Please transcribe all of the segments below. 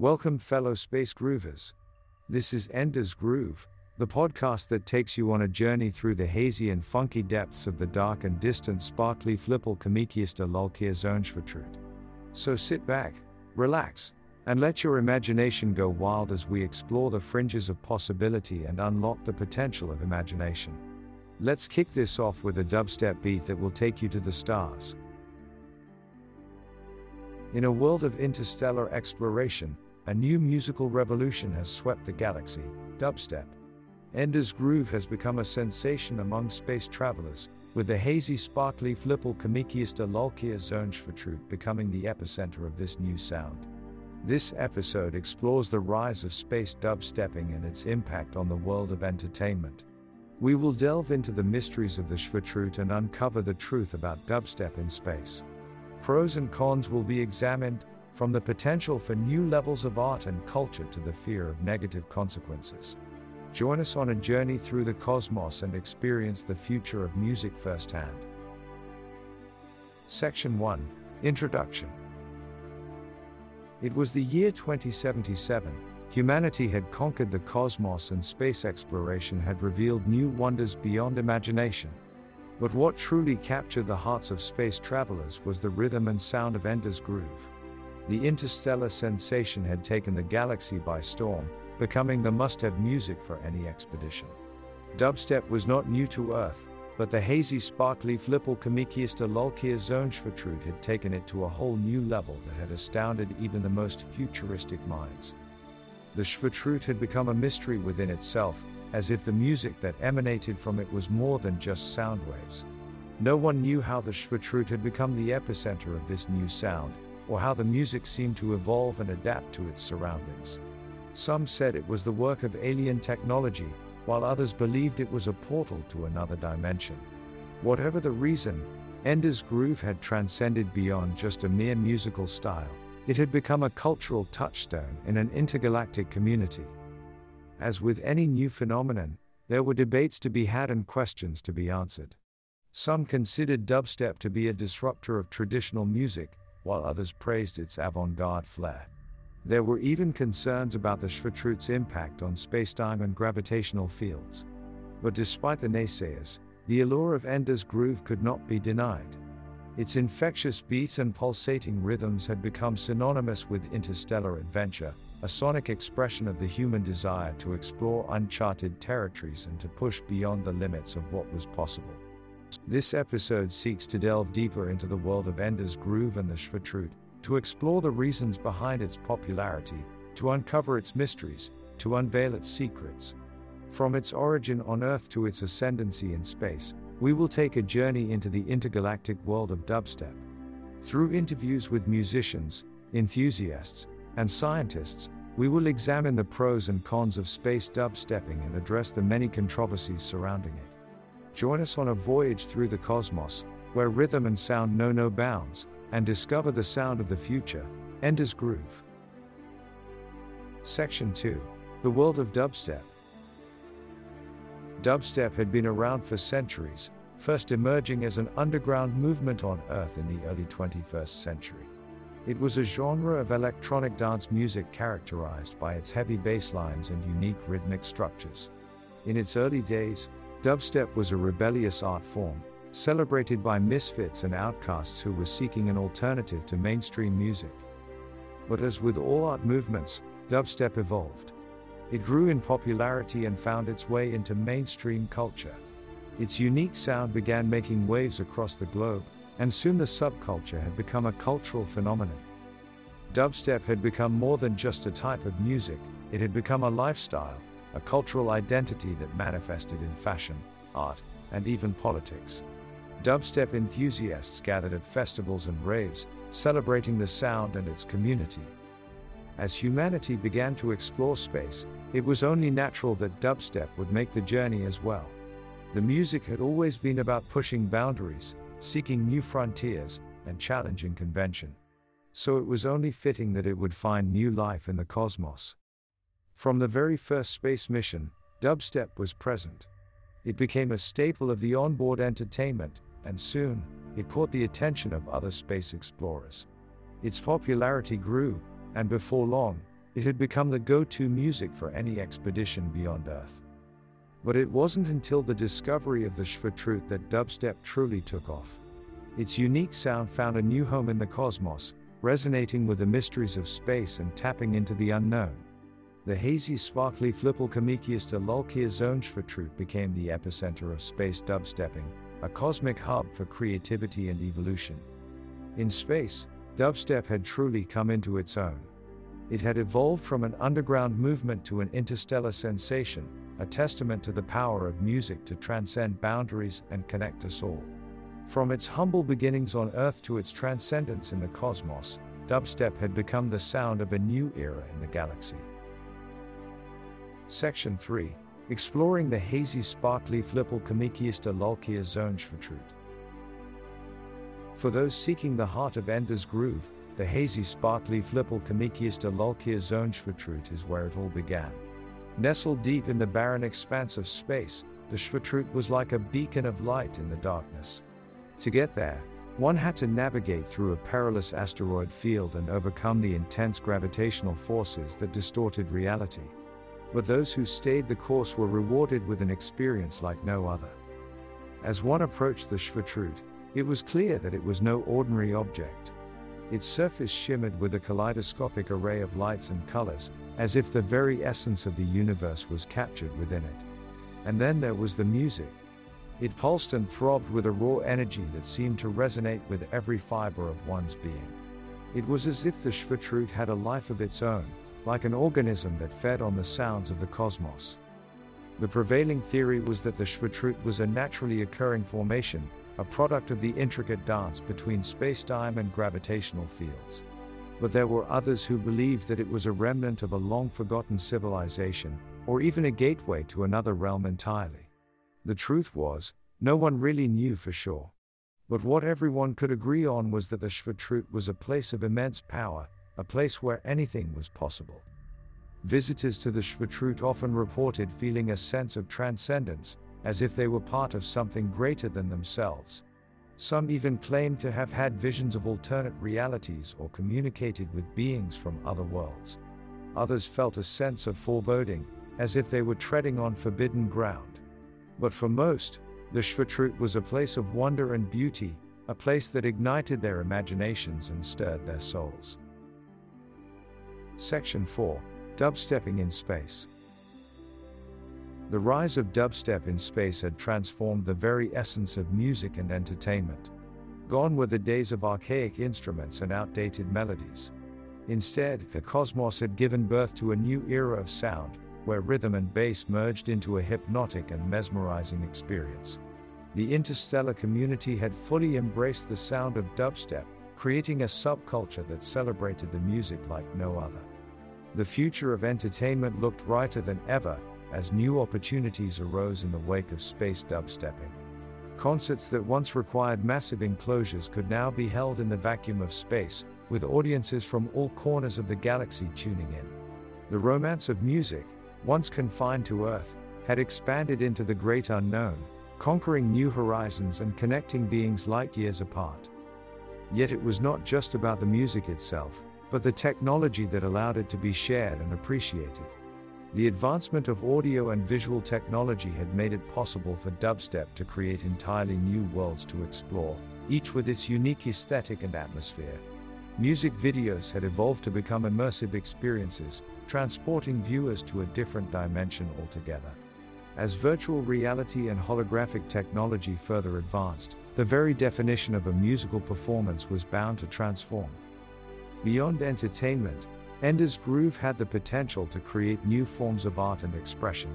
Welcome, fellow space groovers. This is Ender's Groove, the podcast that takes you on a journey through the hazy and funky depths of the dark and distant sparkly flippel komikista lulkia zonschvertrut. So sit back, relax, and let your imagination go wild as we explore the fringes of possibility and unlock the potential of imagination. Let's kick this off with a dubstep beat that will take you to the stars. In a world of interstellar exploration, a new musical revolution has swept the galaxy dubstep. Ender's Groove has become a sensation among space travelers, with the hazy, sparkly Flippel Komikista Lulkia Zonschvertrut becoming the epicenter of this new sound. This episode explores the rise of space dubstepping and its impact on the world of entertainment. We will delve into the mysteries of the Shvatroot and uncover the truth about dubstep in space. Pros and cons will be examined, from the potential for new levels of art and culture to the fear of negative consequences. Join us on a journey through the cosmos and experience the future of music firsthand. Section 1 Introduction It was the year 2077. Humanity had conquered the cosmos and space exploration had revealed new wonders beyond imagination. But what truly captured the hearts of space travelers was the rhythm and sound of Ender's Groove the interstellar sensation had taken the galaxy by storm, becoming the must have music for any expedition. Dubstep was not new to Earth, but the hazy, sparkly Flippel Komikista Lulkia Zonschvertrut had taken it to a whole new level that had astounded even the most futuristic minds. The Shvatroot had become a mystery within itself, as if the music that emanated from it was more than just sound waves. No one knew how the Shvatroot had become the epicenter of this new sound, or how the music seemed to evolve and adapt to its surroundings. Some said it was the work of alien technology, while others believed it was a portal to another dimension. Whatever the reason, Ender's Groove had transcended beyond just a mere musical style, it had become a cultural touchstone in an intergalactic community. As with any new phenomenon, there were debates to be had and questions to be answered. Some considered dubstep to be a disruptor of traditional music, while others praised its avant garde flair. There were even concerns about the Shvatroot's impact on spacetime and gravitational fields. But despite the naysayers, the allure of Ender's Groove could not be denied. Its infectious beats and pulsating rhythms had become synonymous with interstellar adventure, a sonic expression of the human desire to explore uncharted territories and to push beyond the limits of what was possible. This episode seeks to delve deeper into the world of Ender's Groove and the Shvatroot, to explore the reasons behind its popularity, to uncover its mysteries, to unveil its secrets. From its origin on Earth to its ascendancy in space, we will take a journey into the intergalactic world of dubstep. Through interviews with musicians, enthusiasts, and scientists, we will examine the pros and cons of space dubstepping and address the many controversies surrounding it. Join us on a voyage through the cosmos, where rhythm and sound know no bounds, and discover the sound of the future, Ender's Groove. Section 2 The World of Dubstep. Dubstep had been around for centuries, first emerging as an underground movement on Earth in the early 21st century. It was a genre of electronic dance music characterized by its heavy bass lines and unique rhythmic structures. In its early days, Dubstep was a rebellious art form, celebrated by misfits and outcasts who were seeking an alternative to mainstream music. But as with all art movements, dubstep evolved. It grew in popularity and found its way into mainstream culture. Its unique sound began making waves across the globe, and soon the subculture had become a cultural phenomenon. Dubstep had become more than just a type of music, it had become a lifestyle, a cultural identity that manifested in fashion, art, and even politics. Dubstep enthusiasts gathered at festivals and raves, celebrating the sound and its community. As humanity began to explore space, it was only natural that dubstep would make the journey as well. The music had always been about pushing boundaries, seeking new frontiers, and challenging convention. So it was only fitting that it would find new life in the cosmos. From the very first space mission, dubstep was present. It became a staple of the onboard entertainment, and soon, it caught the attention of other space explorers. Its popularity grew, and before long, It had become the go to music for any expedition beyond Earth. But it wasn't until the discovery of the Shvatroot that dubstep truly took off. Its unique sound found a new home in the cosmos, resonating with the mysteries of space and tapping into the unknown. The hazy, sparkly Flippelkamikista Lulkia Zone Schwertrude became the epicenter of space dubstepping, a cosmic hub for creativity and evolution. In space, dubstep had truly come into its own. It had evolved from an underground movement to an interstellar sensation, a testament to the power of music to transcend boundaries and connect us all. From its humble beginnings on Earth to its transcendence in the cosmos, dubstep had become the sound of a new era in the galaxy. Section 3 Exploring the hazy sparkly Flippelkamikista Lulkia Zone Schwertrude. For those seeking the heart of Ender's Groove, the hazy sparkly Flippelkamikista Lulkia Zone Schwertrude is where it all began. Nestled deep in the barren expanse of space, the Shvatroot was like a beacon of light in the darkness. To get there, one had to navigate through a perilous asteroid field and overcome the intense gravitational forces that distorted reality. But those who stayed the course were rewarded with an experience like no other. As one approached the Shvatroot, it was clear that it was no ordinary object. Its surface shimmered with a kaleidoscopic array of lights and colors, as if the very essence of the universe was captured within it. And then there was the music. It pulsed and throbbed with a raw energy that seemed to resonate with every fiber of one's being. It was as if the Shvatroot had a life of its own, like an organism that fed on the sounds of the cosmos. The prevailing theory was that the Shvatroot was a naturally occurring formation, a product of the intricate dance between spacetime and gravitational fields. But there were others who believed that it was a remnant of a long forgotten civilization, or even a gateway to another realm entirely. The truth was, no one really knew for sure. But what everyone could agree on was that the Shvatroot was a place of immense power, a place where anything was possible. Visitors to the Shvatroot often reported feeling a sense of transcendence, as if they were part of something greater than themselves. Some even claimed to have had visions of alternate realities or communicated with beings from other worlds. Others felt a sense of foreboding, as if they were treading on forbidden ground. But for most, the Shvatroot was a place of wonder and beauty, a place that ignited their imaginations and stirred their souls. Section 4 Dubstepping in Space the rise of dubstep in space had transformed the very essence of music and entertainment. Gone were the days of archaic instruments and outdated melodies. Instead, the cosmos had given birth to a new era of sound, where rhythm and bass merged into a hypnotic and mesmerizing experience. The interstellar community had fully embraced the sound of dubstep, creating a subculture that celebrated the music like no other. The future of entertainment looked brighter than ever, as new opportunities arose in the wake of space dubstepping. Concerts that once required massive enclosures could now be held in the vacuum of space, with audiences from all corners of the galaxy tuning in. The romance of music, once confined to Earth, had expanded into the great unknown, conquering new horizons and connecting beings light years apart. Yet it was not just about the music itself, but the technology that allowed it to be shared and appreciated. The advancement of audio and visual technology had made it possible for dubstep to create entirely new worlds to explore, each with its unique aesthetic and atmosphere. Music videos had evolved to become immersive experiences, transporting viewers to a different dimension altogether. As virtual reality and holographic technology further advanced, the very definition of a musical performance was bound to transform. Beyond entertainment, Ender's Groove had the potential to create new forms of art and expression.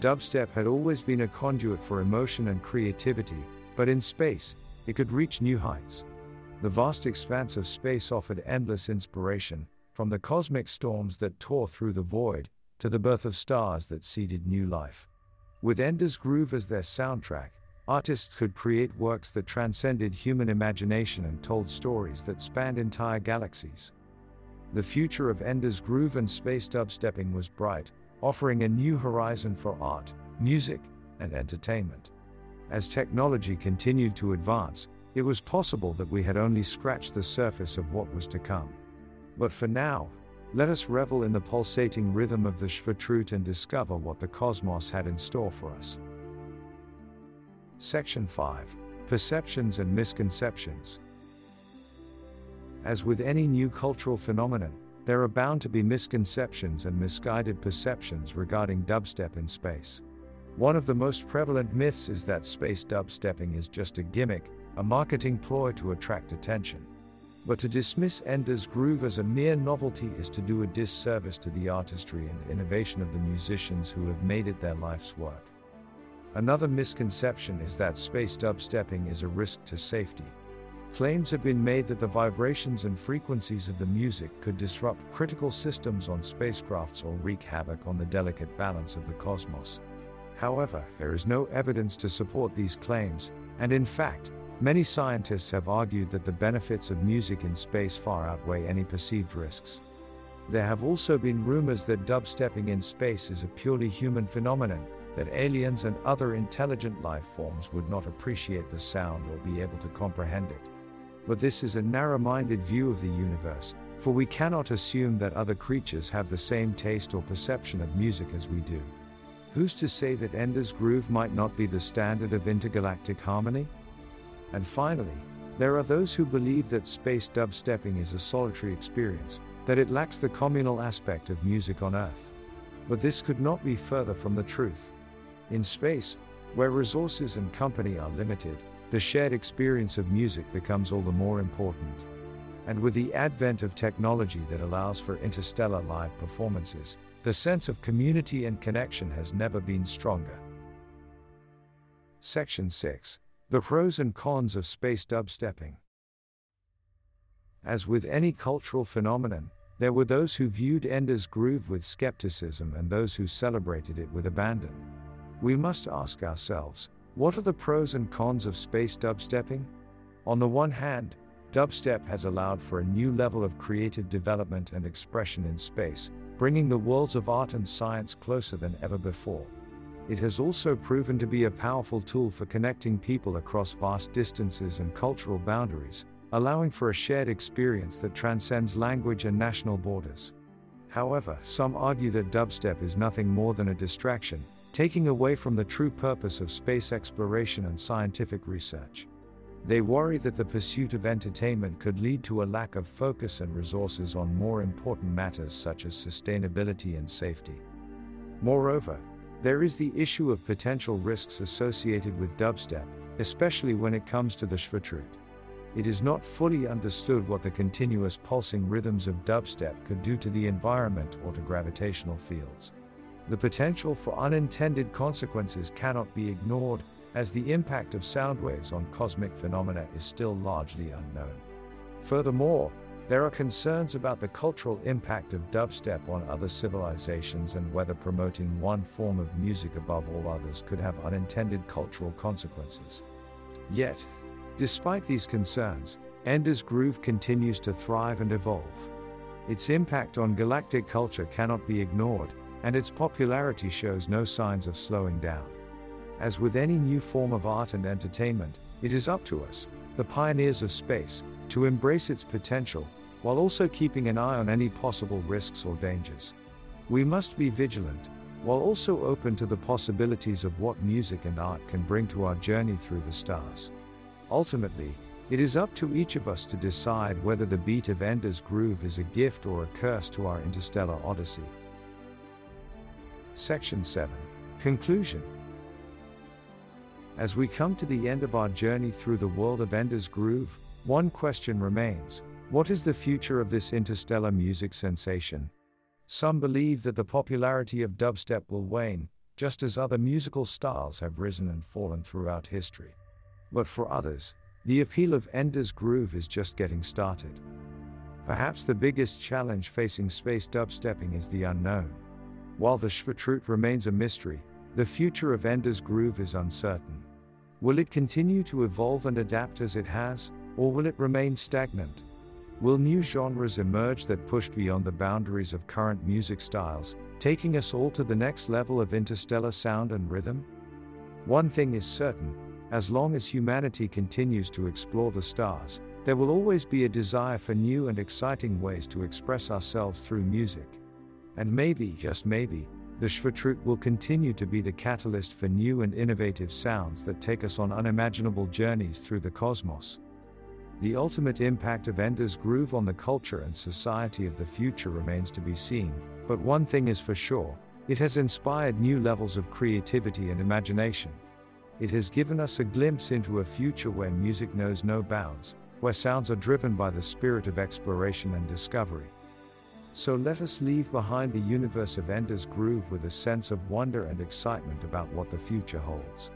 Dubstep had always been a conduit for emotion and creativity, but in space, it could reach new heights. The vast expanse of space offered endless inspiration, from the cosmic storms that tore through the void, to the birth of stars that seeded new life. With Ender's Groove as their soundtrack, artists could create works that transcended human imagination and told stories that spanned entire galaxies. The future of Ender's Groove and space dubstepping was bright, offering a new horizon for art, music, and entertainment. As technology continued to advance, it was possible that we had only scratched the surface of what was to come. But for now, let us revel in the pulsating rhythm of the Shvatroot and discover what the cosmos had in store for us. Section 5 Perceptions and Misconceptions. As with any new cultural phenomenon, there are bound to be misconceptions and misguided perceptions regarding dubstep in space. One of the most prevalent myths is that space dubstepping is just a gimmick, a marketing ploy to attract attention. But to dismiss Ender's Groove as a mere novelty is to do a disservice to the artistry and innovation of the musicians who have made it their life's work. Another misconception is that space dubstepping is a risk to safety. Claims have been made that the vibrations and frequencies of the music could disrupt critical systems on spacecrafts or wreak havoc on the delicate balance of the cosmos. However, there is no evidence to support these claims, and in fact, many scientists have argued that the benefits of music in space far outweigh any perceived risks. There have also been rumors that dubstepping in space is a purely human phenomenon, that aliens and other intelligent life forms would not appreciate the sound or be able to comprehend it. But this is a narrow minded view of the universe, for we cannot assume that other creatures have the same taste or perception of music as we do. Who's to say that Ender's Groove might not be the standard of intergalactic harmony? And finally, there are those who believe that space dubstepping is a solitary experience, that it lacks the communal aspect of music on Earth. But this could not be further from the truth. In space, where resources and company are limited, the shared experience of music becomes all the more important. And with the advent of technology that allows for interstellar live performances, the sense of community and connection has never been stronger. Section 6 The Pros and Cons of Space Dubstepping. As with any cultural phenomenon, there were those who viewed Ender's Groove with skepticism and those who celebrated it with abandon. We must ask ourselves what are the pros and cons of space dubstepping? On the one hand, dubstep has allowed for a new level of creative development and expression in space, bringing the worlds of art and science closer than ever before. It has also proven to be a powerful tool for connecting people across vast distances and cultural boundaries, allowing for a shared experience that transcends language and national borders. However, some argue that dubstep is nothing more than a distraction, taking away from the true purpose of space exploration and scientific research. They worry that the pursuit of entertainment could lead to a lack of focus and resources on more important matters such as sustainability and safety. Moreover, there is the issue of potential risks associated with dubstep, especially when it comes to the Shvatroot. It is not fully understood what the continuous pulsing rhythms of dubstep could do to the environment or to gravitational fields. The potential for unintended consequences cannot be ignored, as the impact of sound waves on cosmic phenomena is still largely unknown. Furthermore, there are concerns about the cultural impact of dubstep on other civilizations and whether promoting one form of music above all others could have unintended cultural consequences. Yet, despite these concerns, Ender's Groove continues to thrive and evolve. Its impact on galactic culture cannot be ignored, and its popularity shows no signs of slowing down. As with any new form of art and entertainment, it is up to us, the pioneers of space, to embrace its potential, while also keeping an eye on any possible risks or dangers. We must be vigilant, while also open to the possibilities of what music and art can bring to our journey through the stars. Ultimately, it is up to each of us to decide whether the beat of Ender's Groove is a gift or a curse to our interstellar odyssey. Section 7 Conclusion As we come to the end of our journey through the world of Ender's Groove, one question remains What is the future of this interstellar music sensation? Some believe that the popularity of dubstep will wane, just as other musical styles have risen and fallen throughout history. But for others, the appeal of Ender's Groove is just getting started. Perhaps the biggest challenge facing space dubstepping is the unknown. While the Shvatroot remains a mystery, the future of Ender's Groove is uncertain. Will it continue to evolve and adapt as it has, or will it remain stagnant? Will new genres emerge that push beyond the boundaries of current music styles, taking us all to the next level of interstellar sound and rhythm? One thing is certain as long as humanity continues to explore the stars, There will always be a desire for new and exciting ways to express ourselves through music. And maybe, just maybe, the Shvatroot will continue to be the catalyst for new and innovative sounds that take us on unimaginable journeys through the cosmos. The ultimate impact of Ender's Groove on the culture and society of the future remains to be seen, but one thing is for sure it has inspired new levels of creativity and imagination. It has given us a glimpse into a future where music knows no bounds, where sounds are driven by the spirit of exploration and discovery. So let us leave behind the universe of Ender's Groove with a sense of wonder and excitement about what the future holds.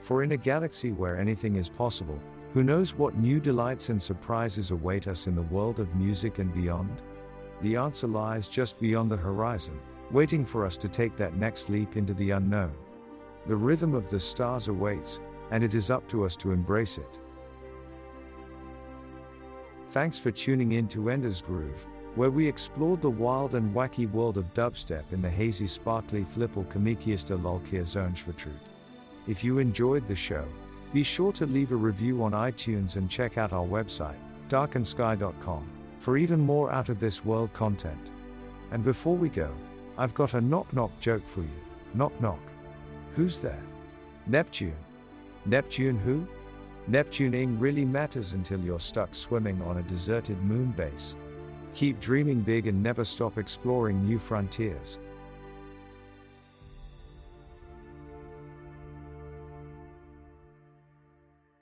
For in a galaxy where anything is possible, who knows what new delights and surprises await us in the world of music and beyond? The answer lies just beyond the horizon, waiting for us to take that next leap into the unknown. The rhythm of the stars awaits, and it is up to us to embrace it. Thanks for tuning in to Ender's Groove, where we explored the wild and wacky world of dubstep in the hazy, sparkly Flippel Kamikiasta Lulkia Zone If you enjoyed the show, be sure to leave a review on iTunes and check out our website, darkensky.com, for even more out of this world content. And before we go, I've got a knock knock joke for you. Knock knock. Who's there? Neptune. Neptune who? Neptuning really matters until you're stuck swimming on a deserted moon base. Keep dreaming big and never stop exploring new frontiers.